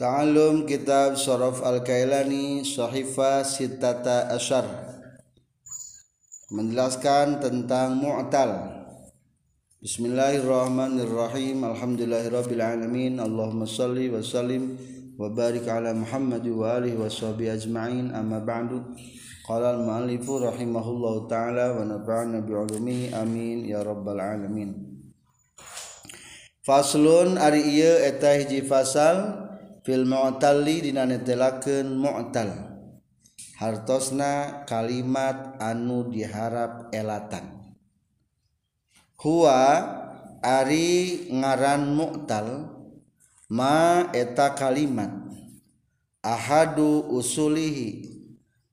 Ta'allum kitab Sharaf Al-Kailani Sahifa Sittata Asyar Menjelaskan tentang Mu'tal. Bismillahirrahmanirrahim. Alhamdulillahirrabbilalamin Allahumma salli wa sallim Wa barik ala Muhammad wa alihi wa sahbihi ajma'in. Amma ba'du. Qala al-ma'alifu rahimahullahu ta'ala Wa naba'ana bi'ulumihi amin. Ya rabbal alamin. Faslun ari iya eta hiji fasal fil mu'talli dina netelakeun mu'tal. Hartosna kalimat anu diharap elatan. Huwa ari ngaran mu'tal ma eta kalimat. Ahadu usulihi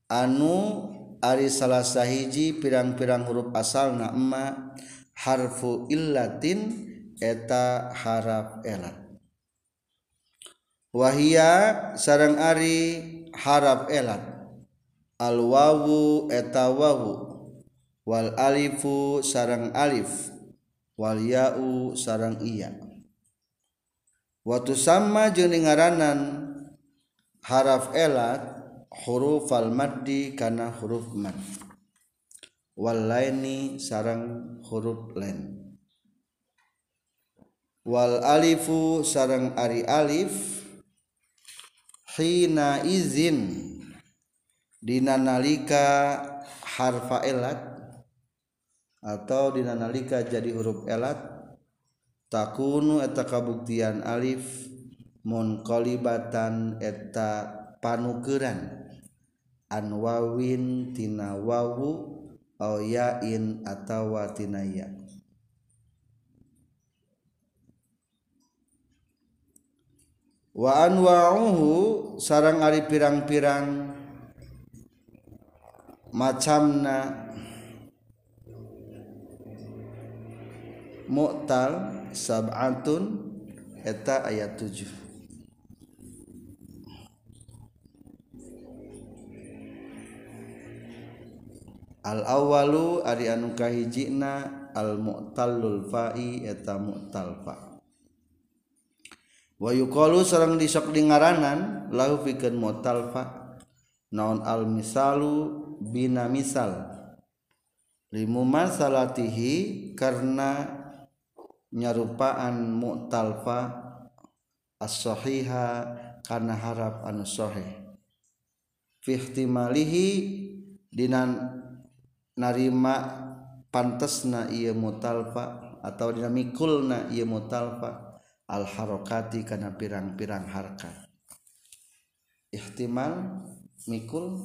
anu ari salah sahiji pirang-pirang huruf asalna emma harfu illatin eta harap elat. Wahia sarang Ari harap elat. Alwawu eta wawu. Wal alifu sarang alif. Wal yau sarang iya. Waktu sama jeningaranan haraf elat huruf al maddi karena huruf mad Wal laini sarang huruf lain. Wal alifu sarang ari alif hina izin. Dinanalika harfa elat atau dinanalika jadi huruf elat takunu eta kabuktian alif munqalibatan eta panukeran anwawin tina wawu au yain atawa tina ya. wa anwa'uhu sarang Ari pirang-pirang macamna mutal sab'atun eta ayat 7 al awalu ari anu kahijina al mu'tallul fa'i eta mu'tal fa' wayuqalu sareng disok dingaranan lahu pikeun mutalfa naon al misalu bina misal? Limu masalatihi karena nyarupaan mu'talfa as-sahiha karena harap anu sahih. Fi ihtimalihi dina narima pantesna ieu mutalfa atau dina mikulna ieu mutalfa al harokati karena pirang-pirang harkat. Ihtimal mikul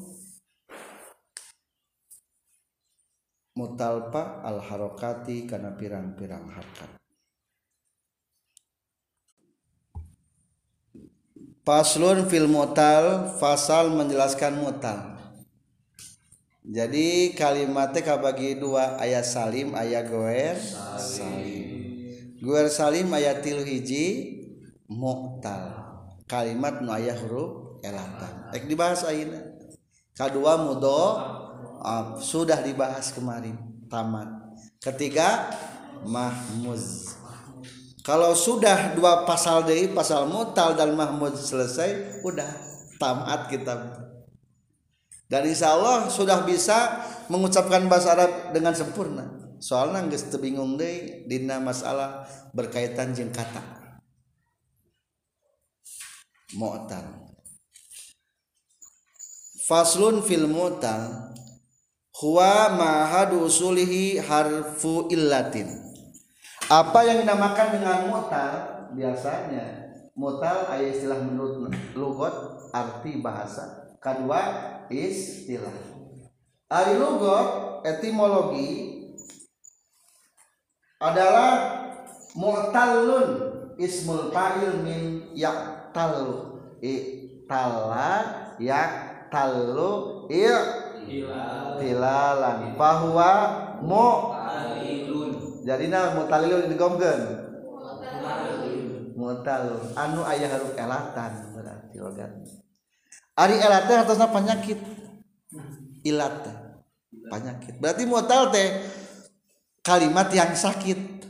mutalpa al harokati karena pirang-pirang harkat. Faslun fil mutal fasal menjelaskan mutal. Jadi kalimatnya kabagi dua ayat salim ayat goer. Salim Guer salim ayat tilu hiji mu'tal kalimat nu aya huruf elatan. Ek dibahas ayeuna? Kadua mudo uh, sudah dibahas kemarin tamat. Ketiga mahmuz. Kalau sudah dua pasal dari pasal mutal dan mahmud selesai udah tamat kita dan insya Allah sudah bisa mengucapkan bahasa Arab dengan sempurna soalnya nggak bingung deh dina masalah berkaitan jeng kata. Mu'tal. Faslun fil mu'tal. Huwa ma'hadu usulihi harfu illatin. Apa yang dinamakan dengan mu'tal? Biasanya mu'tal ayat istilah menurut lugot arti bahasa. Kedua istilah. Ari lugot etimologi adalah mu'tallun ismul fa'il min yaqtalu iktala yaqtalu tilalan bahwa mu'talilun jadi nah mu'talilun digomkeun mu'talun anu ayah harus elatan berarti logat ari elatnya atasnya penyakit. Ilat penyakit. Berarti mu'tal teh kalimat yang sakit.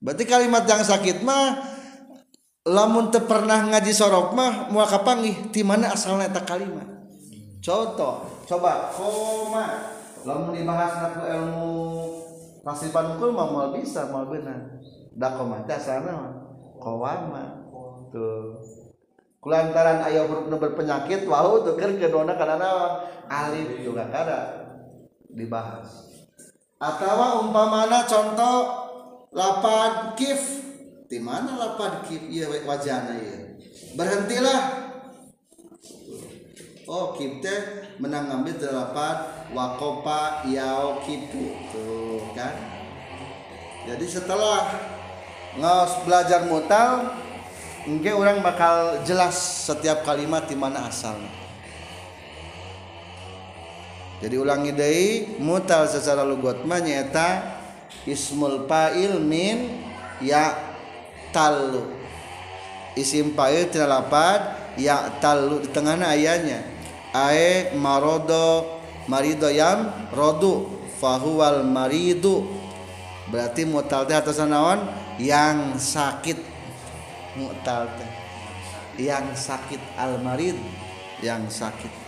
Berarti kalimat yang sakit mah lamun teu pernah ngaji sorok mah moal kapanggih ti mana asalna eta kalimat? Contoh coba koma. Lamun dibahas ku ilmu pasipan ukul mah moal bisa moal benar. Da koma teh asalna qawama tuh. Kulantaran aya huruf berpenyakit wau tuh keur kedona kana alif juga kada dibahas atau umpamana contoh lapad kif. Di mana lapad kif? Iya wajana ya berhentilah. Oh kif teh menang ngambil delapan wakopa yao kipu. Tuh kan? Jadi setelah ngos belajar mutal Mungkin orang bakal jelas setiap kalimat di mana asalnya. Jadi ulangi deh mutal secara lugot mah ismul fa'il min ya talu. Isim fa'il tina lapad ya talu di tengahna ayanya. Ae marodo marido yam rodu fahuwal maridu. Berarti mutal teh atasan naon yang sakit mu'tal teh yang sakit almarid yang sakit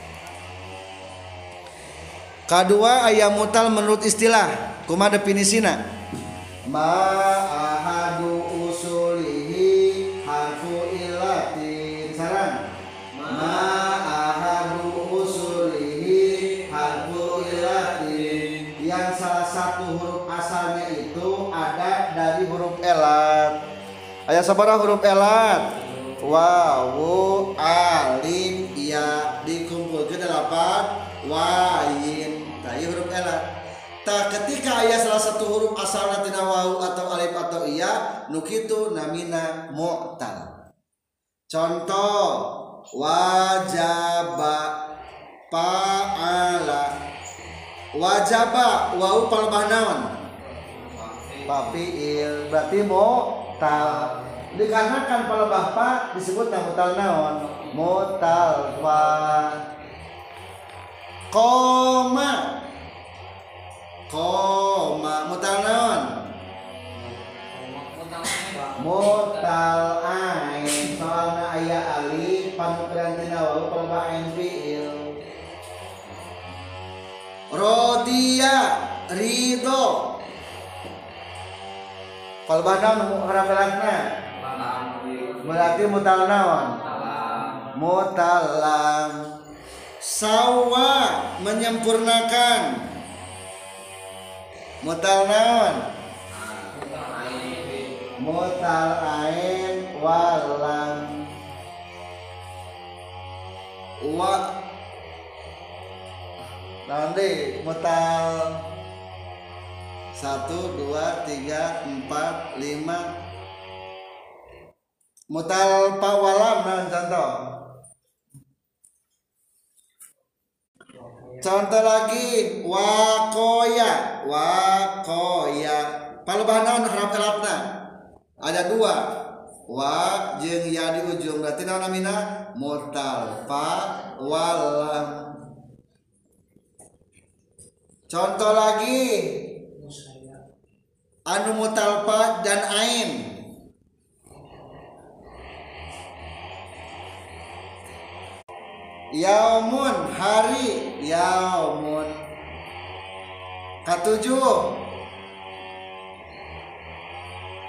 kedua ayam mutal menurut istilah. Kuma definisina. Ma ahadu usulihi harfu ilatin. Saran. Ma ahadu usulihi harfu ilatin. Yang salah satu huruf asalnya itu ada dari huruf elat. Ayat sabara huruf elat. Wawu alif ya. Dikumpulkan delapan wayin tadi huruf elat tak ketika ayat salah satu huruf asal tina wawu atau alif atau iya nukitu namina mu'tal. Contoh wajaba pa'ala. Wajaba wawu palebah naon? Papiil berarti mutal. Dikarenakan kalau bapak disebut mutal naon? Mutal fa koma. Koma. Mutal naon? Mutal ain. Soalnya ayah ali panukiran tina wawu kalau ain fiil rodia ridho kalau badang harap-harapna berarti mutal. Naon mutalam sawa menyempurnakan. Mutal naon? Mutal ain walam wa. Nanti mutal satu dua tiga empat lima. Mutal pawalam nah contoh contoh lagi wakoya wakoya. Palebah naon? Harap elapna ada dua. Wa jeng ya di ujung. Berarti naon namina? Mutal pa walam contoh lagi. Anu mutalpa dan ain yaumun hari. Yaumun. Ketujuh.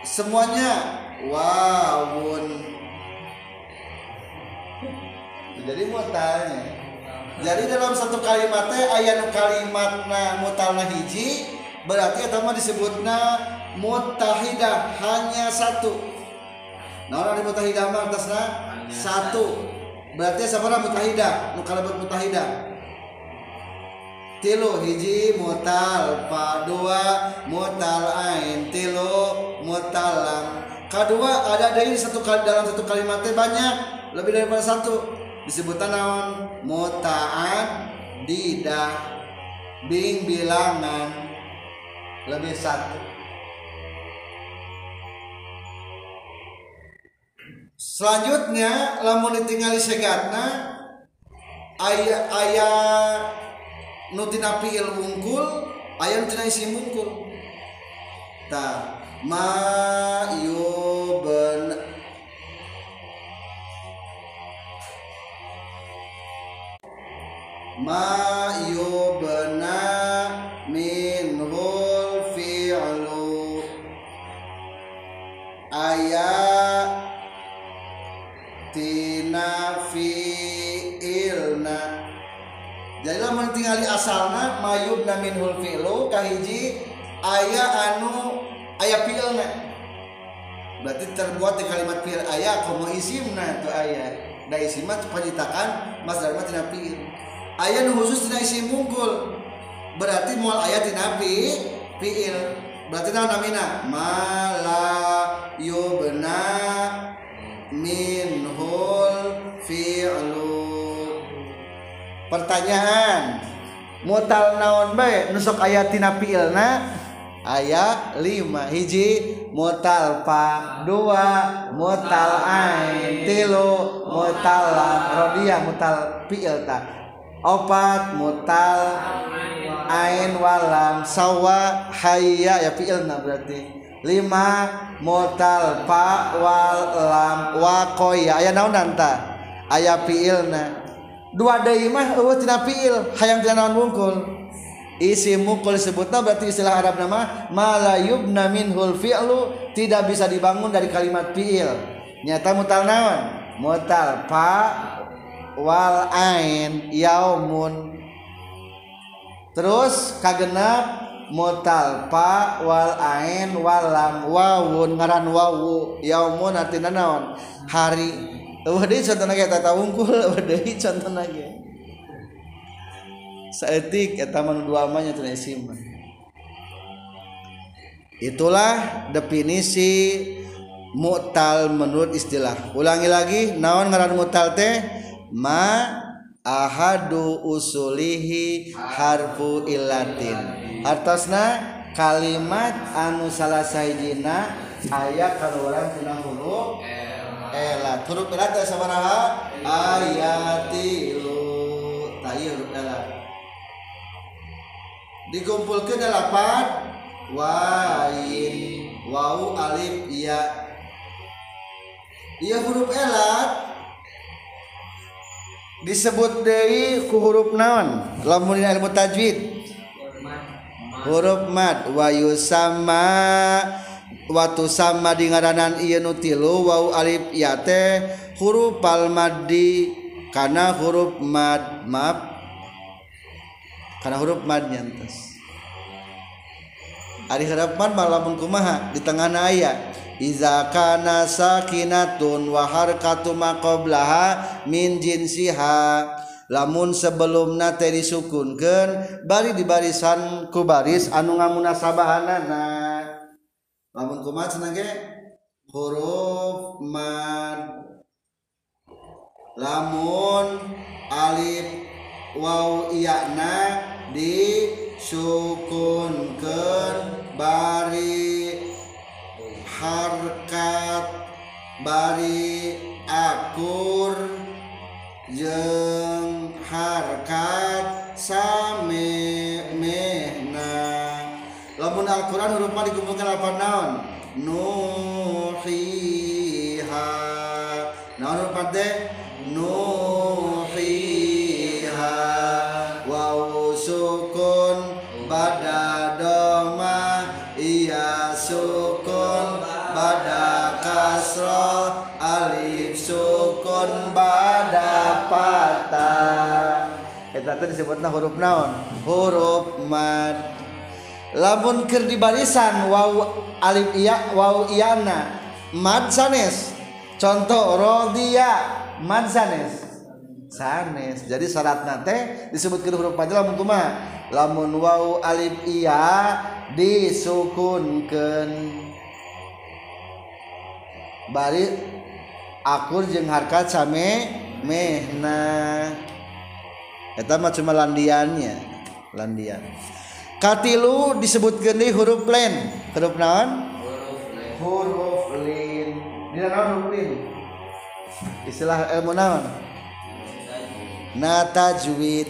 Semuanya. Wawun. Jadi mutalnya. Jadi dalam satu kalimatnya ayat kalimatna mutalna hiji berarti eta mah disebutna mutahidah hanya satu. Nah orang mutahidah mah atasna? Satu berarti sabaraha mutahidah nu kalabat mutahidah tilu hiji mutal pa dua mutal ain tilu mutalam kedua ada dari satu kali dalam satu kalimat banyak. Lebih daripada satu. Disebutkan naon? Mutaan didah bing bilangan. Lebih satu selanjutnya lamun ditinggali segatna ayah ayah nutina piil wungkul ayah nutina isi mungkul. Ta ma yoben ma tinggali asalna mayubna minhul fi'lu kahiji aya anu aya fi'ilna. Berarti terbuat di kalimat fi'il aya komo isimna itu aya. Da isim mah panyitakan masdar mah tina fi'il. Aya nu khusus tina isim mungkul berarti moal aya tina fi'il. Berarti naon namina mala yubna minhul fi'lu. Pertanyaan mutal naon baik nusok ayat tina fiilna ayat 5 hiji mutal pa dua mutal ain. Tilu mutal rodia mutal fiil ta. Opat mutal ain walam. Sawa hayya. Ya fiilna berarti. Lima mutal pak walam wakoya. Ayat naon nanta ayat fiilna dua deui mah eueuh tina fiil hayang tina naon wungkul. Isi mukul disebutna berarti istilah Arab nama malayubna minhul fi'lu tidak bisa dibangun dari kalimat fi'il. Nyata mutal naon? Mutal pa wal ain yaumun. Terus kagenap mutal pa wal ain walam wawun ngaran wawu yaumun artinya naon? Hari. Deui contohna ge tata wungkul deui contohna ge saetik eta mah dua amanya teu isim itulah definisi mu'tal menurut istilah. Ulangi lagi naon ngaran mu'tal teh? Ma ahadu usulihi harfu ilatin artosna kalimat anu salah sahijina aya kaluaran tina huruf ela huruf ela teh sabaraha ayatilu tilu huruf ela Dikumpulkan delapan wain. Wau alif ya. Ieu huruf elat disebut deui ku huruf naon? Lamun ilmu tajwid. Huruf mad. Wa yusamma watu sama di ngaranan ieu nu tilu wau alif ya teh huruf al maddi kana huruf mad maaf kana huruf mad nyantos ari huruf mad malah kumaha di tengah aya iza kana sakinatun wa harkatu maqablaha min jinsiha. Lamun sebelumna teh disukunkeun bari di barisan ku baris anu ngamunasabahanana lamun kumaha cenah ge? Huruf mad lamun alif waw iyana disukunkan bari. Harkat bari akur. Jeng harkat lamun Al-Qur'an huruf mad dikumpulkan apa naon nuhiha. Naon huruf mad teh nuhiha. Wa sukun bada doma. Iya sukun bada kasro. Alif sukun bada patah. Eta teh disebutna huruf naon huruf mad lamun keur di barisan waw Alif iya waw Iana mad sanes contoh rodia mad sanes. Sanes jadi syaratna teh disebutkan huruf panjang lamun kumaha? Lamun waw Alif iya disukunkan bari akur jeung harkat same mehna eta mah cuma landiannya landian. Katilu disebutkeun deui huruf len huruf naon? Huruf lin dina naon huruf lin istilah ilmu naon? Natajwid.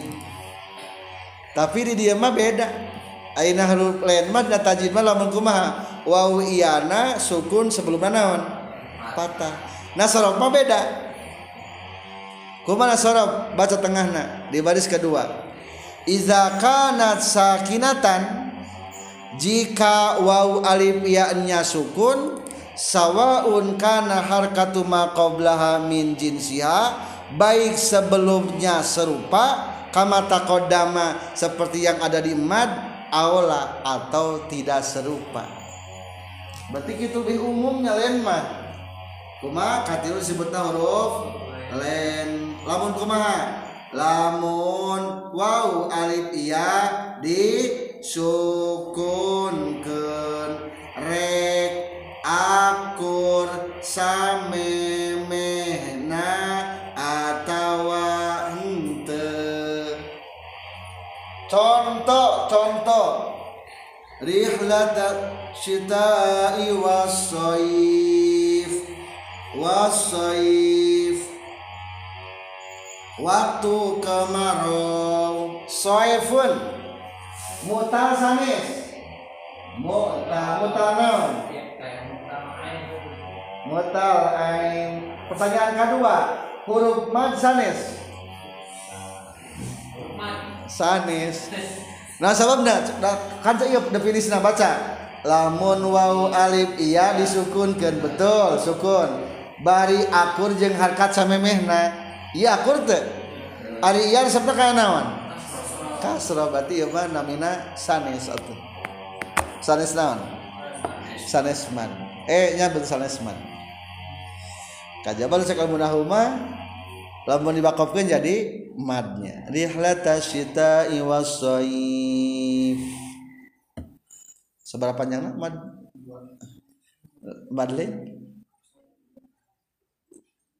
Tapi di dia mah beda. Ayeuna huruf len mah natajwid mah lamun kumaha? Waw iyana sukun sebelumna naon? Patah. Nah sorok mah beda. Kumana sorob baca tengahna di baris kedua iza kanat sakinatan jika waw alif ya-nya sukun sawaun kana harkatu ma min jinsiha baik sebelumnya serupa kama taqaddama seperti yang ada di mad aula atau tidak serupa. Berarti gitu lebih umumnya lain mah kumaha katilu disebutna huruf len. Lamun kumaha lamun wow alif iya di sukunkeun rek akur samemehna atawa henteu. Contoh contoh rihlat syita'i was-saif was-saif waktu kemarau soifun mutal sanis mutal mutal naon? Mutal ain pertanyaan kedua huruf mad sanis sanis nah sababna kan iya definisi baca. Lamun wau alif iya disukunkan betul sukun. Bari akur jeung harkat samemehna iya akur teh ari iya disebutna kana naon? Kasra berarti ieu mah namina sanes atuh sanes naon? Sanesman eh nya betul sanesman kajabal sakal munahuma lamun dibakopkeun jadi madnya. Rihlata syita iwasaif seberapa panjangna mad? Madle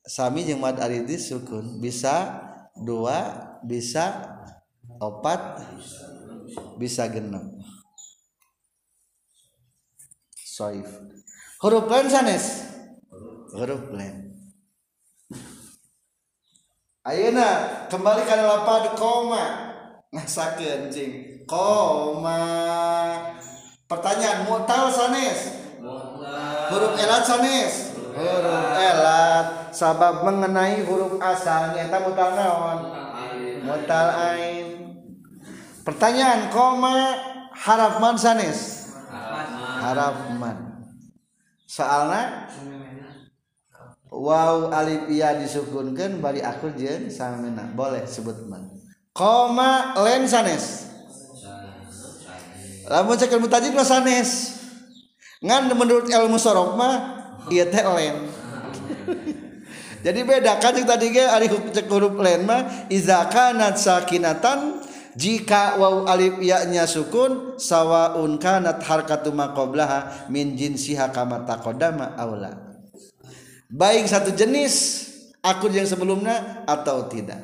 sami jeung mad aridis sukun. Bisa dua bisa opat bisa genep. Soif. Huruf lain sanes? Huruf lain. Ayeuna kembali ke lapad koma. Ngasakeun cing koma. Pertanyaan mutal sanes? Huruf elat sanes huruf elat sabab mengenai huruf asal nyata mutal naon? Mutal ain. Pertanyaan koma haraf man sanes? Haraf man. Soalna wow alif iya disukunkan bari jen samena. Boleh sebut man. Koma len sanes. Lamun cek ilmu tajid mah sanes. Ngan menurut ilmu sorok mah iya teh len. Jadi beda kan cek tadi ge ari cek huruf len mah iza kanat sakinatan jika waw alif ya-nya sukun sawaun kanat harkatu maqablaha min jinsiha kama taqaddama aula. Baik satu jenis akun yang sebelumnya atau tidak.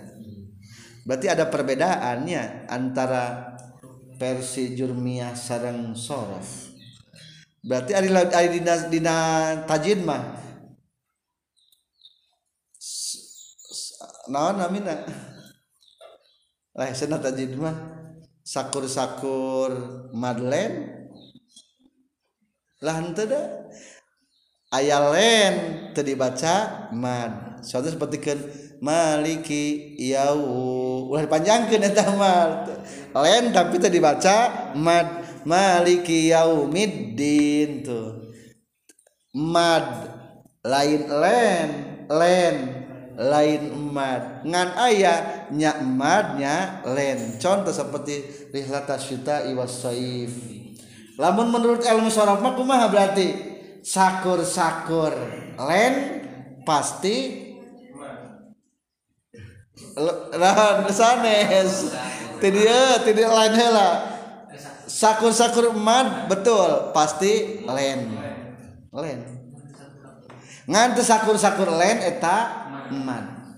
Berarti ada perbedaannya antara versi jurmiyah sarang sorof berarti ari ari dina dina tajin mah. Naon namina? Lah sana tajin mah. Sakur-sakur madlen. Lah henteu da aya len teu dibaca mad. Soalnya kan maliki yau. Ulah dipanjangkeun eta mah. Len tapi teu dibaca mad. Maliki yaumiddin tuh. Mad lain len len lain mad. Ngan aya nya madnya len. Contoh seperti rihlata syita iwasaif lamun menurut ilmu sorof mah kumaha berarti? Sakur-sakur len pasti lahan sanes. Tidak tidak lain hela sakur-sakur mad betul. Pasti len. Len. Nganti sakur-sakur len eta mad.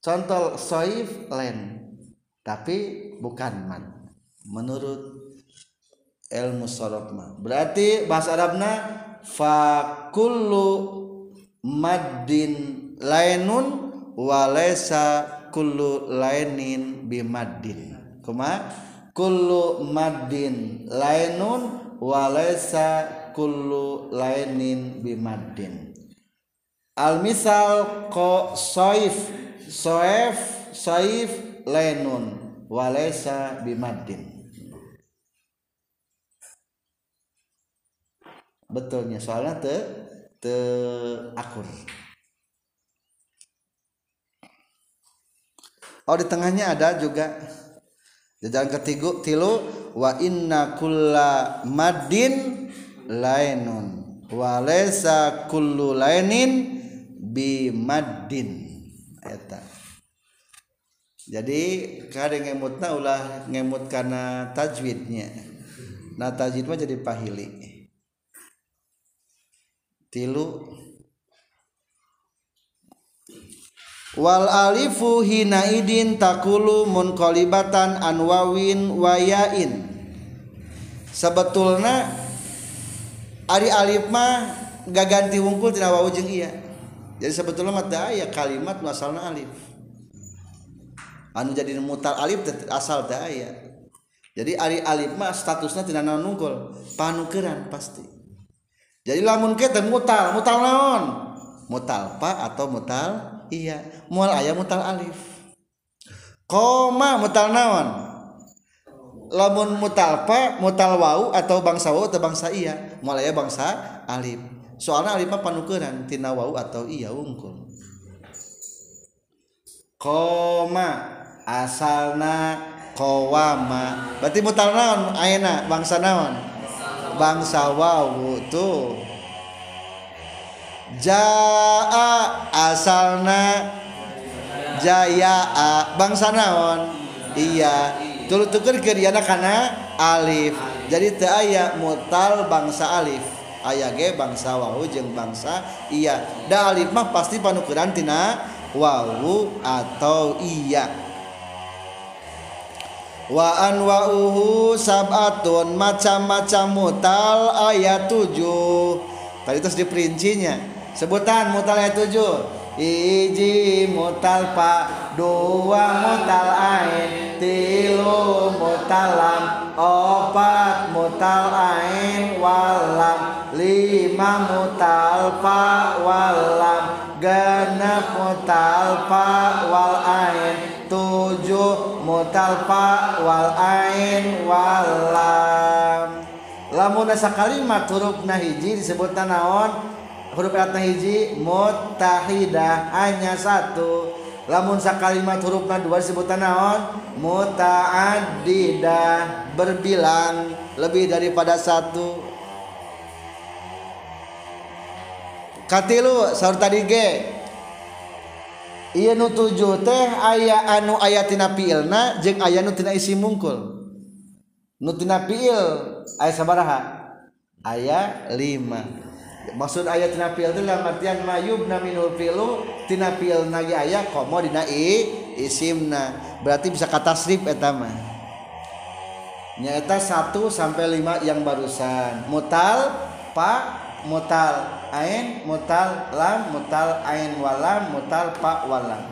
Contoh soif len. Tapi bukan mad. Menurut ilmu sorof berarti bahasa Arabna fakullu maddin lainun walaysa kullu lainin bimaddin kuma kullu maddin lainun walaysa kullu lainin bimaddin. Al misal ko soif soef saif lenun walesa bimadin betulnya soalnya te te akur. Oh di tengahnya ada juga jajaran ketiga tilu wa inna kulla madin lainun. Walesa kullu lainin bimadin eta. Jadi kadang ngemutna ulah ngemut karena tajwidnya. Nah tajwid mah jadi pahili. Tilu wal alifu hinaidin takulu munqalibatan anwawin wayain. Sebetulna ari alif mah gak ganti wungkul tina wawu jeung iya. Jadi sebetulnya mah aya kalimat nu asalna alif. Anu jadi mutal alif asal teu aya. Jadi ari alif mah statusna tina naon nungkul panukeran pasti. Jadi lamun kita mutal mutal naon? Mutal pa atau mutal iya mual ayah mutal alif. Koma mutal naon? Lamun mutal pa mutal wau atau bangsa wau atau bangsa iya mual ayah bangsa alif. Soalnya alif mah panukeran tina wau atau iya wungkul. Koma asalna kowama. Berarti mutal naon ayana bangsa naon? Bangsa wawu tuh jaa asalna. Jaya bangsa naon? Iya. Tulu tuker ke dia karena alif. Jadi teu aya mutal bangsa alif. Aya ge bangsa wawu jeung bangsa iya. Da alif mah pasti panukeran tina wawu atau iya. Wa anwa'uhu sab'atun macam-macam mutal ayat 7 tadi terus diperincinya sebutan mutal ayat 7 iji mutal pa dua mutal ain tilu mutal lam opat mutal ain walam lima mutal pa walam genep mutal pa wal ain tujuh mutalfa wal ain walam. Lamun asa kalimat huruf nahiji disebut naon huruf nahiji mutahidah hanya satu. Lamun sakalimat huruf dua disebut naon? Mutaaddidah berbilang lebih daripada satu. Katilu sahur tadi ge. Nuju teh aya anu ayatina pilna jeng aya nutina isi mungkul. Nutina pil aya sabaraha? Aya 5 maksud ayat tina pil itu dalam artian mayub naminul pilu tina pil nagi aya komo dina i isimna berarti bisa kata strip eta mah. Nyata 1 sampai 5 yang barusan. Mutal pak mutal ain mutal lam mutal ain walam mutal pa walam.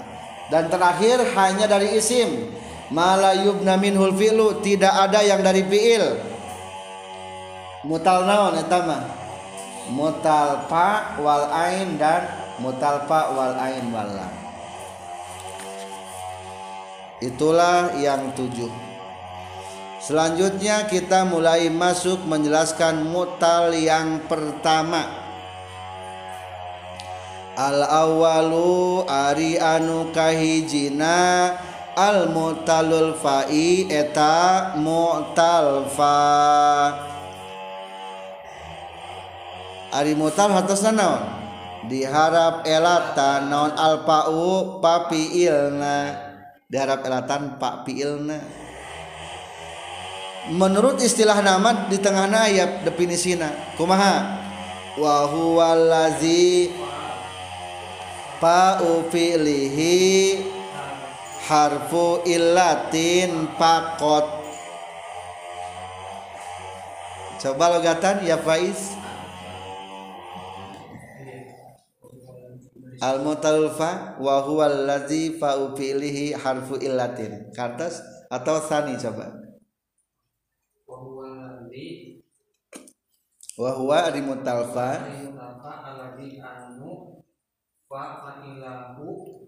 Dan terakhir hanya dari isim. Malayub namin fi'lu tidak ada yang dari fi'il. Mutal naon eta mah mutal pa wal ain dan mutal pa wal ain walam itulah yang tujuh Selanjutnya kita mulai masuk menjelaskan mutal yang pertama. Al awalu ari anu kahijina al mutalul fa'i eta mutal fa. Ari mutal hartos naon? Diharap elatan non al pa'u papi ilna. Diharap elatan pak piilna menurut istilah nama di tengah ayat definisina kumaha wa huwallazi pa'u fi'lihi harfu illatin pakot coba logatan ya Faiz al mutalfa wa huwallazi fa'u fi'lihi harfu illatin. Kartas atau sani coba? Wa huwa ari mutalfa anu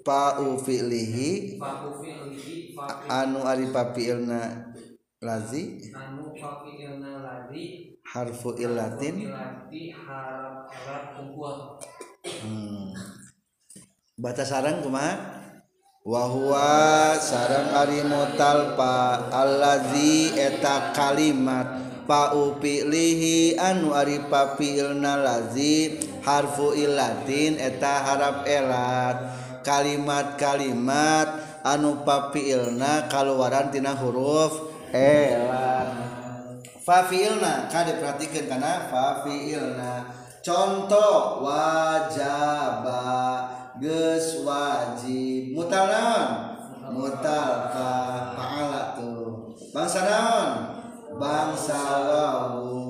fa fi'lihi anu ari papiilna lazi? Anu fafi'ilna ladi harfu illatin. Ilati harap harap kumpul hmm. baca sarang kuma wahwa sarang Ari mutalpa allazi eta kalimat paupilihi anu Ari papilna lazi harfu ilatin eta harap elat. Kalimat-kalimat anu papilna kaluarantina huruf elat. Fafilna kan diperhatikan karena fafilna contoh wajaba. Geus wajib. Mutal naon? Mutal ka paala tuh bangsa naon? Bangsa wawu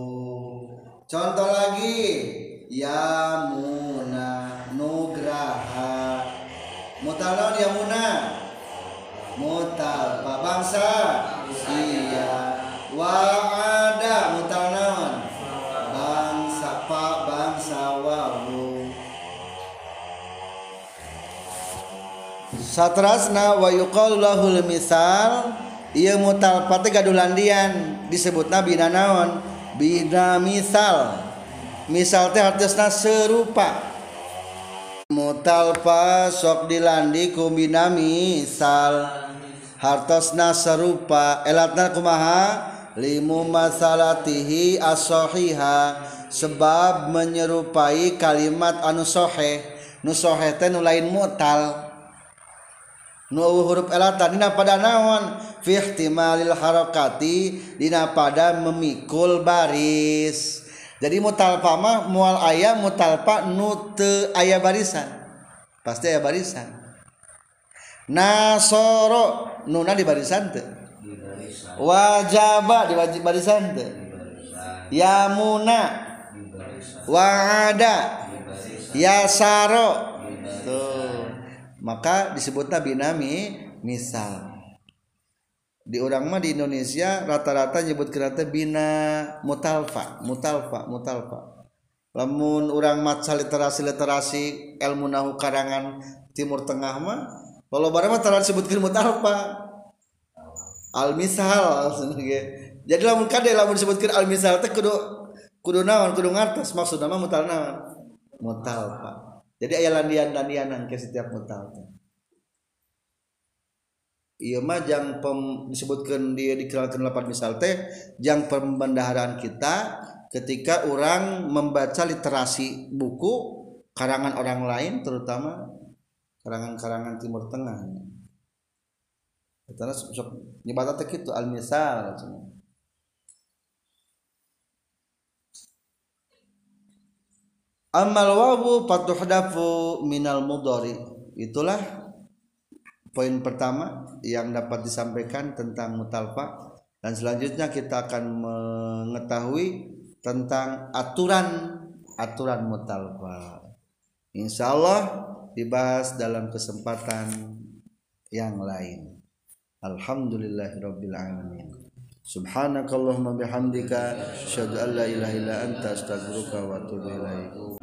contoh lagi yamuna nugraha. Mutal naon yamuna? Mutal pa bangsa. Iya. Wa'ada mutal satrasna wa yuqalu lahul misal ieu mutalfate gadulandian disebutna bina naon? Bina misal. Misal teh hartosna serupa. Mutalfa sok dilandi ku bina misal. Hartosna serupa. Elatna kumaha? Limu masalatihi asohiha. Sebab menyerupai kalimat anu soheh. Nu soheh teh nu lain mutal. nu huruf elatan dina pada naon? Fi ihtimalil harakati dina pada memikul baris. Jadi mutalpa mah mual aya mutalpa nu teu aya barisan. Pasti aya barisan. Nasoro nuna di barisan teu. Wajaba di barisan teu. Yamuna wa'ada. Yasaro. Tuh. Maka disebutnya binami misal. Di orang mah di Indonesia rata-rata nyebut kereta bina mutalfa mutalfa mutalfa. Lamun orang maca literasi literasi ilmu nahu karangan timur tengah mah kalau barang mah tarah disebutkan mutalfa. Al misal jadi lamun kade lamun disebutkan al misal teh kudu kudu naon kudu ngartos maksudna mah mutal naon? Mutalfa jadi aya landian-landianan ke setiap mutal teh Iya mah pem, disebutkan dia dikenalkan lapan misal teh jang pembendaharaan kita ketika orang membaca literasi buku karangan orang lain terutama karangan-karangan Timur Tengah. Karena sok nyebat teh kitu al misal Amal wawu patuhdafu minal mudhari. Itulah poin pertama yang dapat disampaikan tentang mutalfa dan selanjutnya kita akan mengetahui tentang aturan aturan mutalfa. Insya Allah dibahas dalam kesempatan yang lain. Alhamdulillahirabbil alamin. Subhanakallahumma bihamdika asyhadu an la ilaha anta wa.